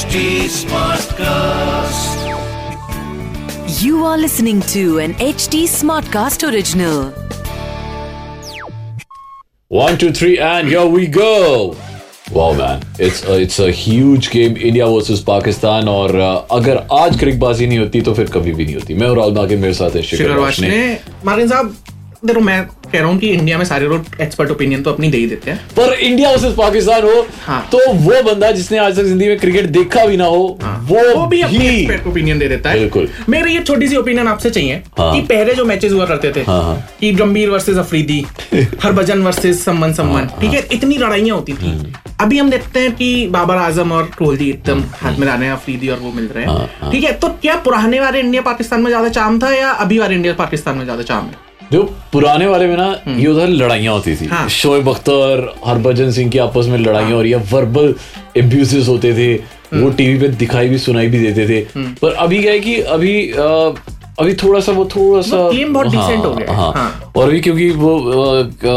HD Smartcast. You are listening to an HD Smartcast original. One, two, three, and here we go. Wow, man, it's a, it's a huge game India versus Pakistan और uh, अगर आज क्रिकबाजी नहीं होती तो फिर कभी भी नहीं होती मैं और राहुल मार्किन मेरे साथ है शिखर शिखर वाशने वाशने मार्किन साहब देखो मैं कह रहा हूँ कि इंडिया में सारे लोग एक्सपर्ट ओपिनियन तो अपनी दे ही देते हैं पर इंडिया वर्सेस पाकिस्तान हो हाँ। तो वो बंदा जिसने आज तक ज़िंदगी में क्रिकेट देखा भी ना हो हाँ। वो वो भी अपनी एक्सपर्ट ओपिनियन दे देता है बिल्कुल। मेरी ये छोटी सी ओपिनियन आपसे चाहिए हाँ। कि पहले जो मैचेस हुआ करते थे हाँ, हाँ। कि गंभीर वर्सेस अफरीदी हरभजन वर्सेस सम्मन सम्मन हाँ, ठीक है इतनी लड़ाइयाँ होती थी हम्म। अभी हम देखते हैं कि बाबर आज़म और कोहली एकदम हाथ में रहे हैं अफरीदी और वो मिल रहे हाँ, हैं हाँ। ठीक है तो क्या पुराने वाले इंडिया पाकिस्तान में ज़्यादा चाम था या अभी वाले इंडिया पाकिस्तान में ज़्यादा चाम है जो पुराने वाले में ना ये उधर लड़ाइयाँ होती थी हम्म। हाँ। शोएब अख्तर हरभजन सिंह की आपस में लड़ाइयाँ हो रही है वर्बल एब्यूजेस होते थे हम्म। वो टीवी पे दिखाई भी सुनाई भी देते थे पर अभी क्या है कि अभी अभी थोड़ा सा वो थोड़ा सा game बहुत decent हो गया हाँ, हाँ। और अभी क्योंकि वो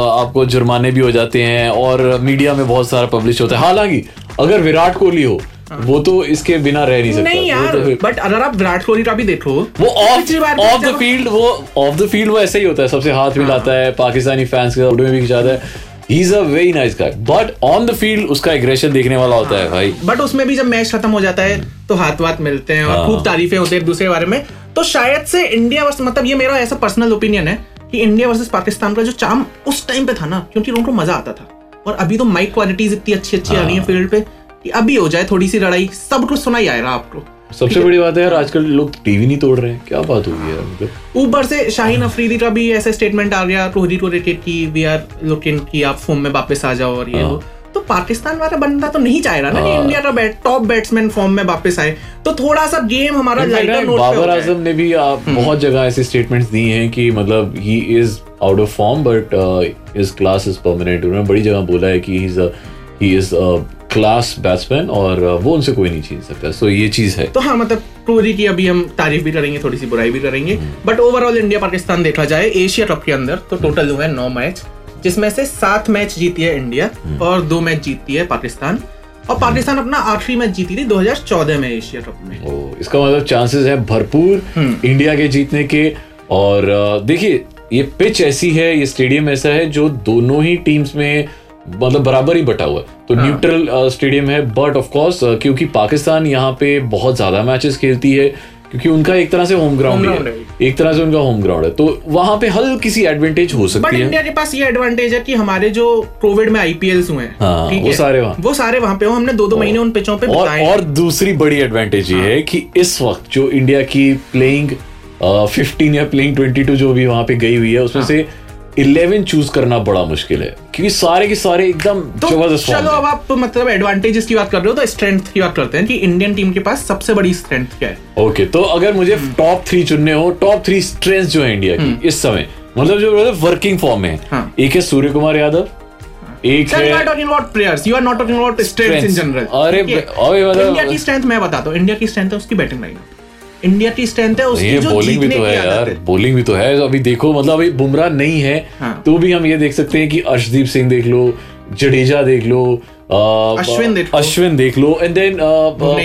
आपको जुर्माने भी हो जाते हैं और मीडिया में बहुत सारा पब्लिश होता है हालाँकि अगर विराट कोहली हो वो तो इसके बिना रह नहीं सकता। हाँ। नहीं यार तो बट अगर आप विराट कोहली का भी देखो वो ऑफ़ ऑफ़ द फ़ील्ड वो ऑफ़ द फ़ील्ड वो ऐसे ही होता है सबसे हाथ मिलाता है। पाकिस्तानी फैंस के साथ भी खिंचाता है। He is a very nice guy but on the field उसका एग्रेशन देखने वाला होता है भाई। बट उसमें भी जब मैच खत्म हो जाता है तो हाथ वाथ मिलते हैं और हाँ। खूब तारीफें होती है एक दूसरे बारे में। तो शायद से इंडिया वर्स मतलब ये मेरा ऐसा पर्सनल ओपिनियन है कि इंडिया वर्सेस पाकिस्तान का जो चाम उस टाइम पे था ना क्योंकि लोगों को मज़ा आता था। और अभी तो माइक क्वालिटीज इतनी अच्छी अच्छी आ रही है हाँ। फ़ील्ड पे। कि अभी हो जाए थोड़ी सी लड़ाई सब कुछ सुना ही आएगा आपको। सबसे बड़ी बात है यार आजकल लोग टीवी नहीं तोड़ रहे हैं। क्या बात होगी यार मतलब? ऊपर से शाहीन अफरीदी का भी ऐसा स्टेटमेंट आ गया कोहली को रिलेटेड की वी आर लुकिंग कि आप फॉर्म में वापस आ जाओ और ये हाँ। वो। तो पाकिस्तान वाला बंदा तो नहीं चाह रहा ना कि हाँ। इंडिया का बैट टॉप बैट्समैन फॉर्म में वापस आए। तो थोड़ा सा गेम हमारा लाइटर नोट बाबर आज़म ने भी आ, बहुत जगह ऐसे स्टेटमेंट्स दी हैं कि मतलब he is out of form but his class is permanent उन्होंने बड़ी जगह बोला है कि he is he is class batsman और uh, वो उनसे कोई नहीं छीन सकता। सो ये चीज़ है। तो हाँ मतलब कोहली की अभी हम तारीफ़ भी करेंगे थोड़ी सी बुराई भी करेंगे। Hmm. But overall India Pakistan देखा जाए एशिया कप के अंदर तो टोटल हुए हैं नौ मैच जिसमें से सात मैच जीती है इंडिया हम्म। और दो मैच जीती है पाकिस्तान और पाकिस्तान अपना आखिरी मैच जीती थी 2014 में एशिया कप में। ओ, इसका मतलब चांसेस है भरपूर हम्म। इंडिया के जीतने के। और अ, देखिए ये पिच ऐसी है ये स्टेडियम ऐसा है जो दोनों ही टीम्स में मतलब बराबर ही बटा हुआ है तो हाँ। न्यूट्रल स्टेडियम है बट ऑफ़ कोर्स क्योंकि पाकिस्तान यहाँ पे बहुत ज़्यादा मैचेस खेलती है क्योंकि उनका एक तरह से होम ग्राउंड है एक तरह से उनका होम ग्राउंड है तो वहाँ पे हल्की सी एडवांटेज हो सकती है इंडिया के पास ये एडवांटेज है कि हमारे जो कोविड में आईपीएल हुए हैं हाँ, वो है? सारे वहाँ। वो सारे वहाँ पे हो हमने दो दो महीने उन पिचों पे और और दूसरी बड़ी एडवांटेज हाँ। ये है कि इस वक्त जो इंडिया की प्लेइंग फिफ्टीन या प्लेइंग ट्वेंटी जो भी वहाँ पे गई हुई है उसमें हाँ। से इलेवन चूज़ करना बड़ा मुश्किल है क्योंकि सारे के सारे एकदम तो ज़बरदस्त चलो अब। आप मतलब एडवांटेजेस की बात कर रहे हो तो स्ट्रेंथ की बात करते हैं कि इंडियन टीम के पास सबसे बड़ी स्ट्रेंथ क्या है ओके okay, तो अगर मुझे हम्म। टॉप थ्री चुनने हो टॉप थ्री स्ट्रेंथ जो है इंडिया की इस समय मतलब जो मतलब वर्किंग फॉर्म में है हाँ। एक है सूर्य कुमार यादव एक Sir, you are है talking about players. You are not talking about strengths in general. अरे मतलब- इंडिया की स्ट्रेंथ मैं बताता हूँ इंडिया की स्ट्रेंथ है उसकी बैटिंग लाइन इंडिया की स्ट्रेंथ है उसकी जो बॉलिंग भी तो है यार है। बॉलिंग भी तो है। अभी देखो मतलब अभी बुमराह नहीं है हाँ। तो भी हम ये देख सकते हैं कि अर्शदीप सिंह देख लो जडेजा देख लो अश्विन देख लो। अश्विन देख लो एंड देन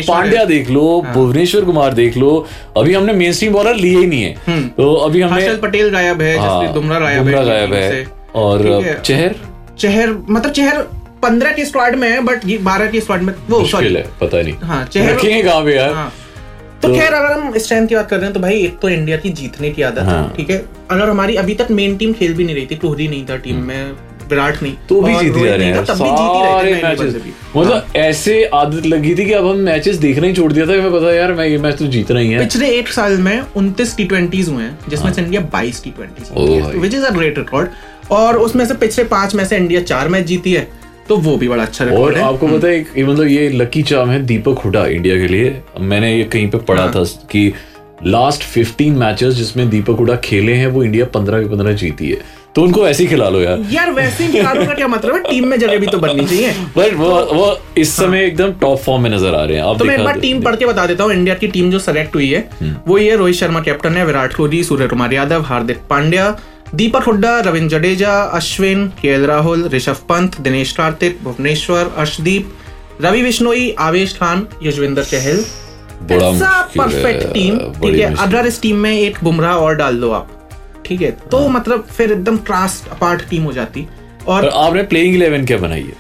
पांड्या देख लो। भुवनेश्वर कुमार देख लो। अभी हमने मेन स्ट्रीम बॉलर लिए ही नहीं है। तो अभी हमने पटेल गायब है हाँ, बुमराह गायब है है। और है। चेहर? चेहर मतलब चेहर पंद्रह की स्क्वाड में है बट बारह की स्क्वाड में वो सॉरी पता नहीं। हाँ, चेहर- रखेंगे कहाँ पे यार। हाँ। तो तो- खैर अगर हम स्ट्रेंथ की बात कर रहे हैं तो भाई एक तो इंडिया की जीतने की आदत है हाँ। ठीक है? अगर हमारी अभी तक मेन टीम खेल भी नहीं रही थी कोहली नहीं था टीम में विराट नहीं हम्म। तो भी जीती जा रहे हैं। ही सारे मैचेस मतलब ऐसे आदत लगी थी कि अब हम मैचेस देखना ही छोड़ दिया था मैं पता यार मैं ये मैच तो जीतना ही है। पिछले एक साल में उनतीस टी ट्वेंटीज हुए हैं जिसमें से इंडिया बाईस T twenty which is a great record और उसमें से पिछले पाँच में से इंडिया चार मैच जीती है। तो वो भी बड़ा अच्छा और रिकॉर्ड है। आपको पता है एक- ये मतलब ये लकी चार्म है दीपक हुडा इंडिया के लिए मैंने ये कहीं पे पढ़ा हाँ। था कि लास्ट 15 मैचेस जिसमें दीपक हुडा खेले हैं वो इंडिया 15 के 15 जीती है। तो उनको ऐसे ही खिला लो यार। यार वैसे ही खिलाड़ियों का क्या मतलब है? टीम में जगह भी तो बननी चाहिए। बट वो वो इस समय हाँ। एकदम टॉप फॉर्म में नज़र आ रहे हैं आप तो मैं एक बार टीम पढ़ के बता देता हूँ इंडिया की टीम जो सेलेक्ट हुई है वो ये रोहित शर्मा कैप्टन है विराट कोहली सूर्य कुमार यादव हार्दिक पांड्या दीपक हुड्डा रविंद्र जडेजा अश्विन के राहुल ऋषभ पंत दिनेश कार्तिक भुवनेश्वर अर्शदीप रवि बिश्नोई आवेश खान युजवेंद्र चहल। है, परफेक्ट टीम ठीक है? अगर इस टीम में एक बुमराह और डाल दो आप ठीक है? तो हाँ। मतलब फिर एकदम ट्रास्ट अपार्ट टीम हो जाती। और आपने प्लेइंग इलेवन क्या बनाई है?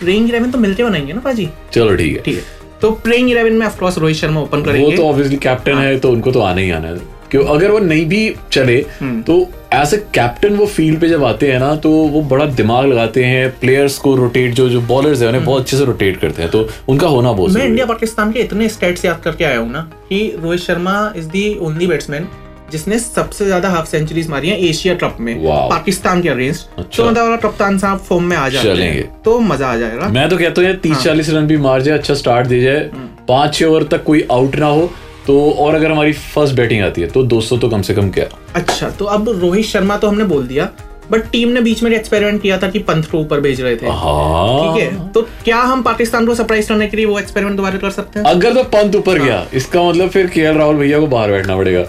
प्लेइंग इलेवन तो मिलते बनाएँगे ना पाजी? चलो ठीक है। ठीक है। तो प्लेइंग इलेवन में of course Rohit Sharma open करेंगे। वो तो ऑब्वियसली कैप्टन है तो उनको तो आना ही आना है। क्यों अगर वो नहीं भी चले हम्म। तो एज ए कैप्टन वो फ़ील्ड पे जब आते हैं ना तो वो बड़ा दिमाग लगाते हैं प्लेयर्स को रोटेट जो जो बॉलर्स है उन्हें बहुत अच्छे से रोटेट करते हैं तो उनका होना बहुत हम्म। मैं इंडिया पाकिस्तान के इतने स्टेट्स याद करके आया हूँ ना कि Rohit Sharma is the only batsman जिसने सबसे ज़्यादा हाफ़ सेंचुरीज मारी है एशिया ट्रप में पाकिस्तान के अगेंस्ट अच्छा। तो मतलब कप्तान साहब फॉर्म में आ चलेंगे। तो मज़ा आ जाएगा मैं तो कहता हूँ हाँ। तीस चालीस रन भी मार जाए अच्छा स्टार्ट दे जाए हम्म। पाँच छह ओवर तक कोई आउट ना हो तो और अगर हमारी फ़र्स्ट बैटिंग आती है तो 200 तो कम से कम क्या? अच्छा तो अब रोहित शर्मा तो हमने बोल दिया बट टीम ने बीच में एक्सपेरिमेंट किया था कि पंथ को ऊपर भेज रहे थे। हाँ। ठीक है तो क्या हम पाकिस्तान को सरप्राइज़ करने के लिए वो एक्सपेरिमेंट दोबारा कर सकते हैं? अगर तो पंथ ऊपर हाँ। गया इसका मतलब फिर के राहुल भैया को बाहर बैठना पड़ेगा।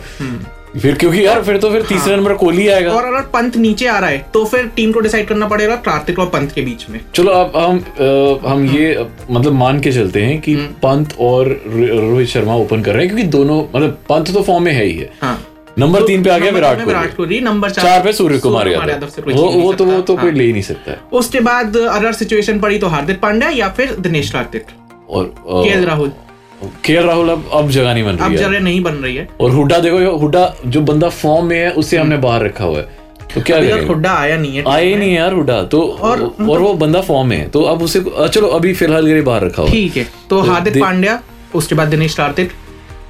फिर क्योंकि यार फिर तो फिर तीसरे नंबर कोहली आएगा। हाँ। और अगर पंत नीचे आ रहा है तो फिर टीम को डिसाइड करना पड़ेगा कार्तिक और पंथ के बीच में। चलो अब हम अ, हम ये मतलब मान के चलते हैं कि हम्म। पंत और रोहित शर्मा ओपन कर रहे हैं क्योंकि दोनों मतलब पंत तो फॉर्म में है ही है। हाँ। नंबर तीन पे आ गया विराट कोहली। कोहली नंबर चार चार पे सूर्य कुमार यादव। वो वो तो वो तो कोई हाँ। ले ही नहीं सकता है। उसके बाद अगर सिचुएशन पड़ी तो हार्दिक पांड्या या फिर दिनेश कार्तिक। और राहुल। के राहुल अब अब जगह नहीं बन रही अब है। जगह नहीं बन रही है। और हुड्डा देखो ये हुड्डा जो बंदा फॉर्म में है उसे हमने बाहर रखा हुआ है। तो क्या अभी हुड्डा आया नहीं है आए ही नहीं यार हुड्डा। तो और और वो बंदा फॉर्म में है। तो अब उसे चलो अभी फ़िलहाल के लिए बाहर रखा हुआ ठीक है। तो हार्दिक पांड्या उसके बाद दिनेश कार्तिक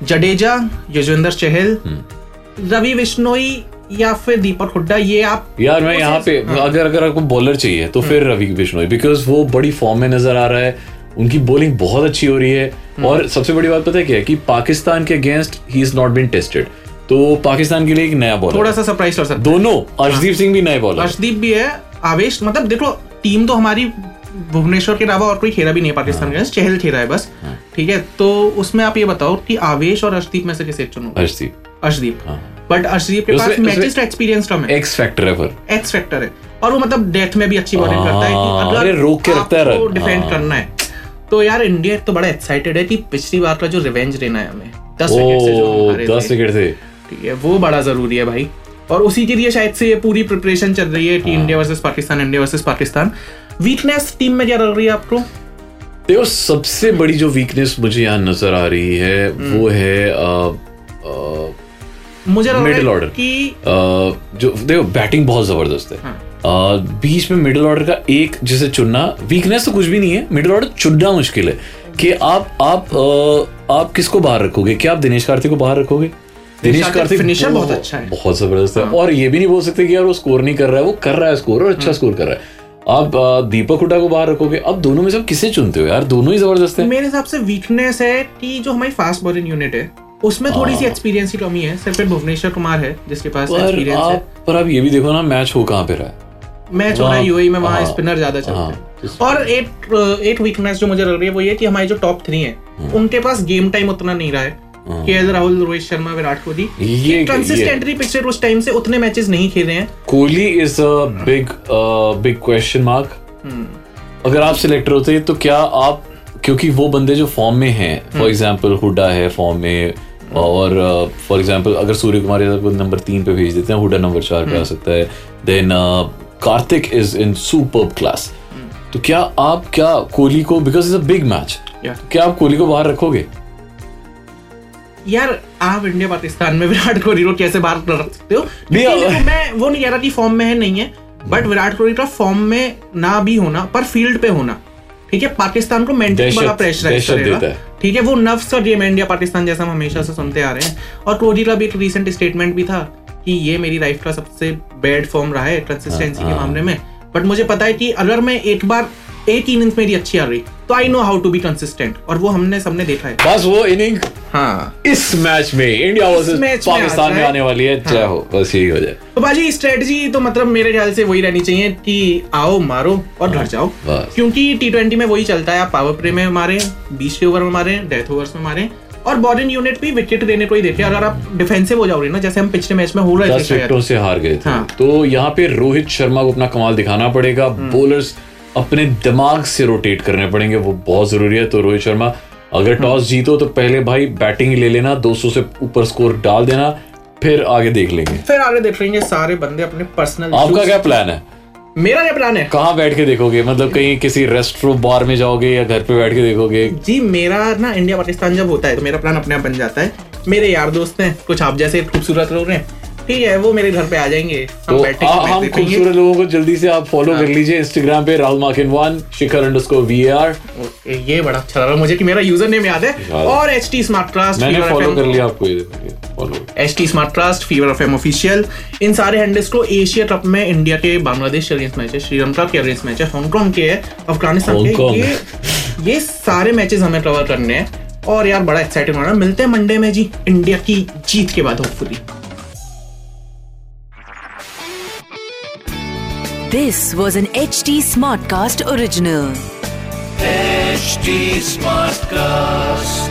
जडेजा युजवेंद्र चहल हम्म। रवि बिश्नोई या फिर दीपक हुड्डा ये आप यार मैं यहाँ पे हाँ। अगर अगर आपको बॉलर चाहिए तो हम्म। फिर रवि बिश्नोई बिकॉज़ वो बड़ी फॉर्म में नज़र आ रहा है। उनकी बॉलिंग बहुत अच्छी हो रही है। हम्म। और सबसे बड़ी बात पता है क्या है कि पाकिस्तान के against he is not been tested तो पाकिस्तान के लिए एक नया बॉलर थोड़ा सा सरप्राइज़ कर सकते दोनों अर्शदीप सिंह भी नए हैं। बॉलर अर्शदीप भी है आवेश मतलब देखो टीम तो हमारी भुवनेश्वर के अलावा और कोई खेला भी नहीं है पाकिस्तान हाँ। के चहल खेला है बस। ठीक है तो उसमें आप ये बताओ कि आवेश और अर्शदीप में से किसे चुनोगे अर्शदीप। अर्शदीप। हाँ। बट अर्शदीप के पास मैचेस का एक्सपीरियंस कम है। एक्स फैक्टर है पर एक्स फैक्टर है। और वो मतलब डेथ में भी अच्छी बॉलिंग करता है हाँ, कि अगर रोक के रखता है डिफेंड हाँ। करना है। तो यार इंडिया तो बड़ा एक्साइटेड है कि पिछली बार का जो रिवेंज लेना है हमें। दस विकेट से जो दस विकेट थे ठीक है वो बड़ा ज़रूरी है भाई। और उसी के लिए शायद से ये पूरी प्रिपरेशन चल रही है कि। India versus Pakistan India versus Pakistan weakness team में क्या लग रही है आपको? देखो सबसे बड़ी जो वीकनेस मुझे यहाँ नज़र आ रही है हम्म। वो है अ, अ, मुझे रहा है कि जो देखो बैटिंग बहुत ज़बरदस्त है। हाँ। बीच में मिडिल ऑर्डर का एक जिसे चुनना वीकनेस तो कुछ भी नहीं है मिडिल ऑर्डर चुनना मुश्किल है। कि आप आप आप किसको बाहर रखोगे? क्या आप दिनेश कार्तिक को बाहर रखोगे? दिनेश कार्तिक finisher बहुत अच्छा है। बहुत ज़बरदस्त है। और ये भी नहीं बोल सकते कि यार वो स्कोर नहीं कर रहा है वो कर रहा है स्कोर और अच्छा स्कोर कर रहा है। आप दीपक हुड्डा को बाहर रखोगे? अब दोनों में से किसे चुनते हो यार? दोनों ही ज़बरदस्त है। मेरे हिसाब से वीकनेस है कि जो हमारी फास्ट बॉलिंग यूनिट है उसमें थोड़ी सी एक्सपीरियंस की कमी है। सिर्फ़ भुवनेश्वर कुमार है जिसके पास पर एक्सपीरियंस है। पर आप ये भी देखो ना मैच हो कहाँ पे रहा है? मैच हो रहा है यूएई में वहाँ हाँ, स्पिनर ज़्यादा चलते हाँ, हैं और एक एक वीकनेस जो मुझे लग रही है वो ये कि हमारे जो टॉप थ्री हैं हम्म। उनके पास गेम टाइम उतना नहीं रहा है के राहुल रोहित शर्मा विराट कोहली ये कंसिस्टेंटली पिछले कुछ टाइम से उतने मैचेस नहीं खेले हैं Kohli is a big big question mark hmm. अगर आप सिलेक्टर होते तो क्या आप क्योंकि वो बंदे जो फॉर्म में हैं हम्म। फॉर एग्जांपल हुडा है फॉर्म में और फॉर एग्जांपल अगर सूर्य कुमार यादव को नंबर तीन पे भेज देते हैं हुडा नंबर चार हम्म। पे आ सकता है then Karthik is in super class. तो क्या आप क्या कोहली को because is a big match क्या आप कोहली को बाहर रखोगे? यार आप इंडिया पाकिस्तान में विराट कोहली को कैसे बाहर कर रख सकते हो? मैं वो नहीं कह रहा कि फॉर्म में है नहीं है बट विराट कोहली का फॉर्म में ना भी होना पर फ़ील्ड पे होना ठीक है? पाकिस्तान को मेंटली बड़ा प्रेशर करेगा। ठीक है वो नफ्स का गेम इंडिया पाकिस्तान जैसा हम हमेशा से सुनते आ रहे हैं। और कोहली का भी एक रिसेंट स्टेटमेंट भी था कि ये मेरी लाइफ का सबसे बैड फॉर्म रहा है कंसिस्टेंसी के हाँ। मामले में। बट मुझे पता है कि अगर मैं एक बार एक इनिंग्स मेरी अच्छी आ रही तो I know how to be consistent और वो हमने सबने देखा है। बस वो इनिंग हाँ। इस मैच में इंडिया वर्सेस पाकिस्तान में आने वाली है। जय हाँ। हो बस यही हो जाए। तो बाजी स्ट्रेटजी तो मतलब मेरे ख्याल से वही रहनी चाहिए कि आओ मारो और घर जाओ। क्योंकि टी ट्वेंटी में वही चलता है आप पावर प्ले में मारे बीस ओवर में मारे डेथ ओवर्स में मारे। और बॉलिंग यूनिट भी विकेट देने को ही देते हैं। अगर आप डिफेंसिव हो जाओगे ना जैसे हम पिछले मैच में हो रहे थे विकेटों से हार गए थे। हाँ। तो यहाँ पे रोहित शर्मा को अपना कमाल दिखाना पड़ेगा। हम्म। बॉलर्स अपने दिमाग से रोटेट करने पड़ेंगे वो बहुत ज़रूरी है। तो रोहित शर्मा अगर टॉस जीतो तो पहले भाई बैटिंग ले लेना 200 से ऊपर स्कोर डाल देना फिर आगे देख लेंगे। फिर आगे देख लेंगे सारे बंदे अपने पर्सनल आपका क्या प्लान है? मेरा क्या प्लान है? कहाँ बैठ के देखोगे? मतलब कहीं किसी रेस्टोरेंट बार में जाओगे या घर पे बैठ के देखोगे? जी मेरा ना इंडिया पाकिस्तान जब होता है तो मेरा प्लान अपने आप बन जाता है। मेरे यार दोस्त हैं कुछ आप जैसे खूबसूरत लोग हैं ठीक है वो मेरे घर पे आ जाएँगे। हम तो आ, हम खूबसूरत लोगों को जल्दी से आप फॉलो कर लीजिए इंस्टाग्राम पे Rahul Makin one Shikhar underscore V R ये बड़ा अच्छा लगा मुझे कि मेरा यूज़र नेम याद है। और एच टी स्मार्ट ट्रस्ट मैंने फॉलो कर लिया आपको H T smart trust fever of M official इन सारे हैंडल्स को एशिया कप में इंडिया के बांग्लादेश के अगेंस्ट मैच है श्रीलंका के अगेंस्ट मैच है हांगकांग के है अफ़गानिस्तान के ये ये सारे मैचेस हमें कवर करने हैं। और यार बड़ा एक्साइटेड हो रहा है। मिलते हैं मंडे में जी इंडिया की जीत के बाद hopefully this was This was an HT Smartcast original. HD Smartcast.